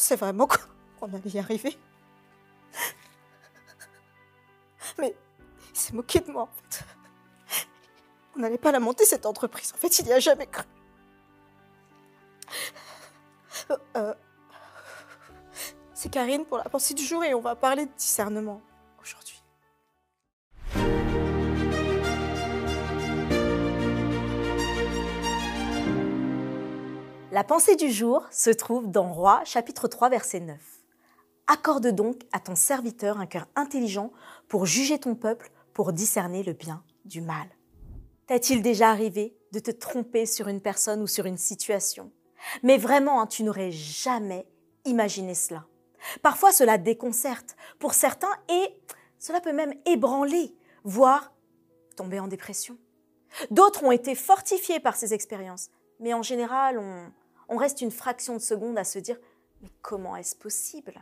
pensais vraiment qu'on allait y arriver. Mais il s'est moqué de moi, en fait. On n'allait pas la monter, cette entreprise. En fait, il n'y a jamais cru. Euh, euh, c'est Karine pour la pensée du jour et on va parler de discernement La pensée du jour se trouve dans Roi chapitre 3 verset 9. Accorde donc à ton serviteur un cœur intelligent pour juger ton peuple, pour discerner le bien du mal. T'est-il déjà arrivé de te tromper sur une personne ou sur une situation? Mais vraiment, hein, tu n'aurais jamais imaginé cela. Parfois, cela déconcerte pour certains et cela peut même ébranler, voire tomber en dépression. D'autres ont été fortifiés par ces expériences, mais en général, on, on reste une fraction de seconde à se dire mais comment est-ce possible?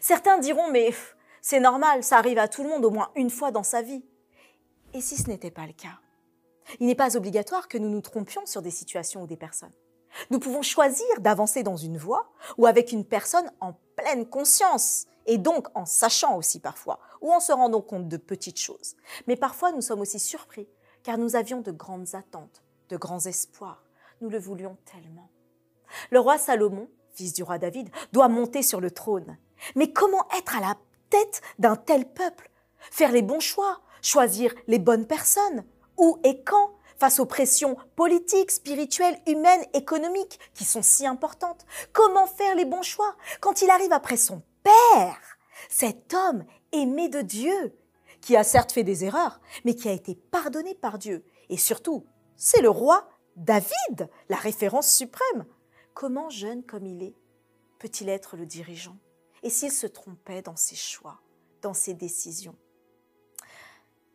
Certains diront mais c'est normal, ça arrive à tout le monde au moins une fois dans sa vie. Et si ce n'était pas le cas? Il n'est pas obligatoire que nous nous trompions sur des situations ou des personnes. Nous pouvons choisir d'avancer dans une voie ou avec une personne en pleine conscience et donc en sachant aussi parfois ou en se rendant compte de petites choses. Mais parfois nous sommes aussi surpris car nous avions de grandes attentes, de grands espoirs. Nous le voulions tellement. Le roi Salomon, fils du roi David, doit monter sur le trône. Mais comment être à la tête d'un tel peuple? Faire les bons choix, choisir les bonnes personnes. Où et quand? Face aux pressions politiques, spirituelles, humaines, économiques qui sont si importantes. Comment faire les bons choix? Quand il arrive après son père, cet homme aimé de Dieu, qui a certes fait des erreurs, mais qui a été pardonné par Dieu. Et surtout, c'est le roi David, la référence suprême. Comment jeune comme il est peut-il être le dirigeant? Et s'il se trompait dans ses choix, dans ses décisions?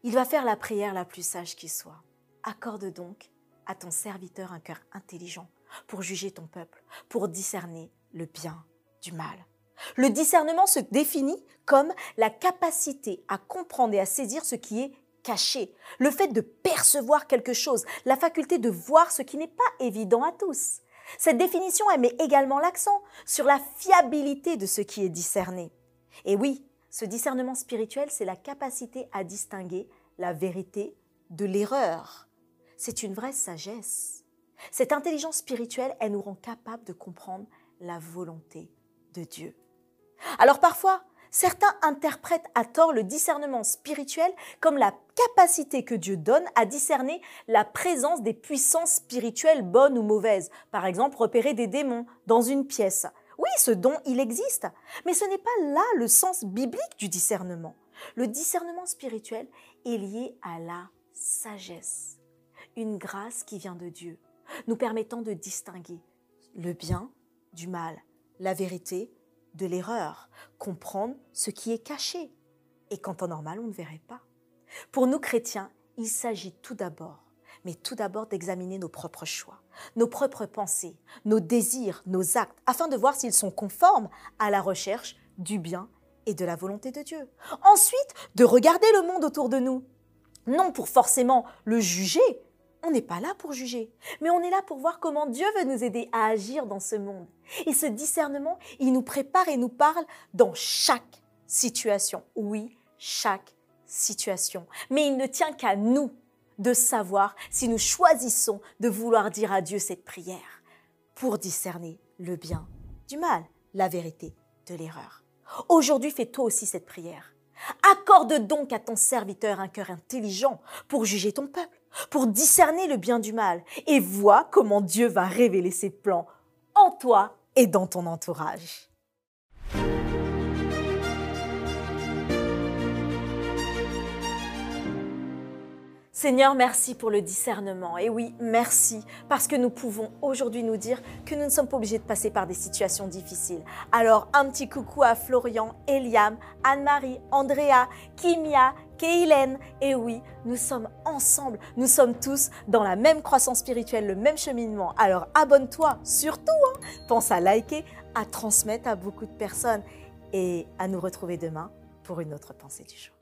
Il va faire la prière la plus sage qui soit. Accorde donc à ton serviteur un cœur intelligent pour juger ton peuple, pour discerner le bien du mal. Le discernement se définit comme la capacité à comprendre et à saisir ce qui est caché, le fait de percevoir quelque chose, la faculté de voir ce qui n'est pas évident à tous. Cette définition, met également l'accent sur la fiabilité de ce qui est discerné. Et oui, ce discernement spirituel, c'est la capacité à distinguer la vérité de l'erreur. C'est une vraie sagesse. Cette intelligence spirituelle, elle nous rend capable de comprendre la volonté de Dieu. Alors parfois, Certains interprètent à tort le discernement spirituel comme la capacité que Dieu donne à discerner la présence des puissances spirituelles bonnes ou mauvaises. Par exemple, repérer des démons dans une pièce. Oui, ce don, il existe. Mais ce n'est pas là le sens biblique du discernement. Le discernement spirituel est lié à la sagesse. Une grâce qui vient de Dieu, nous permettant de distinguer le bien du mal, la vérité de l'erreur, comprendre ce qui est caché et qu'en temps normal, on ne verrait pas. Pour nous chrétiens, il s'agit tout d'abord, mais tout d'abord d'examiner nos propres choix, nos propres pensées, nos désirs, nos actes, afin de voir s'ils sont conformes à la recherche du bien et de la volonté de Dieu. Ensuite, de regarder le monde autour de nous, non pour forcément le juger, on n'est pas là pour juger, mais on est là pour voir comment Dieu veut nous aider à agir dans ce monde. Et ce discernement, il nous prépare et nous parle dans chaque situation. Oui, chaque situation. Mais il ne tient qu'à nous de savoir si nous choisissons de vouloir dire à Dieu cette prière pour discerner le bien du mal, la vérité de l'erreur. Aujourd'hui, fais toi aussi cette prière. Accorde donc à ton serviteur un cœur intelligent pour juger ton peuple pour discerner le bien du mal et vois comment Dieu va révéler ses plans en toi et dans ton entourage. Seigneur, merci pour le discernement. Et oui, merci parce que nous pouvons aujourd'hui nous dire que nous ne sommes pas obligés de passer par des situations difficiles. Alors, un petit coucou à Florian, Eliam, Anne-Marie, Andrea, Kimia, Keilen. Et oui, nous sommes ensemble. Nous sommes tous dans la même croissance spirituelle, le même cheminement. Alors, abonne-toi surtout. Hein. Pense à liker, à transmettre à beaucoup de personnes et à nous retrouver demain pour une autre pensée du jour.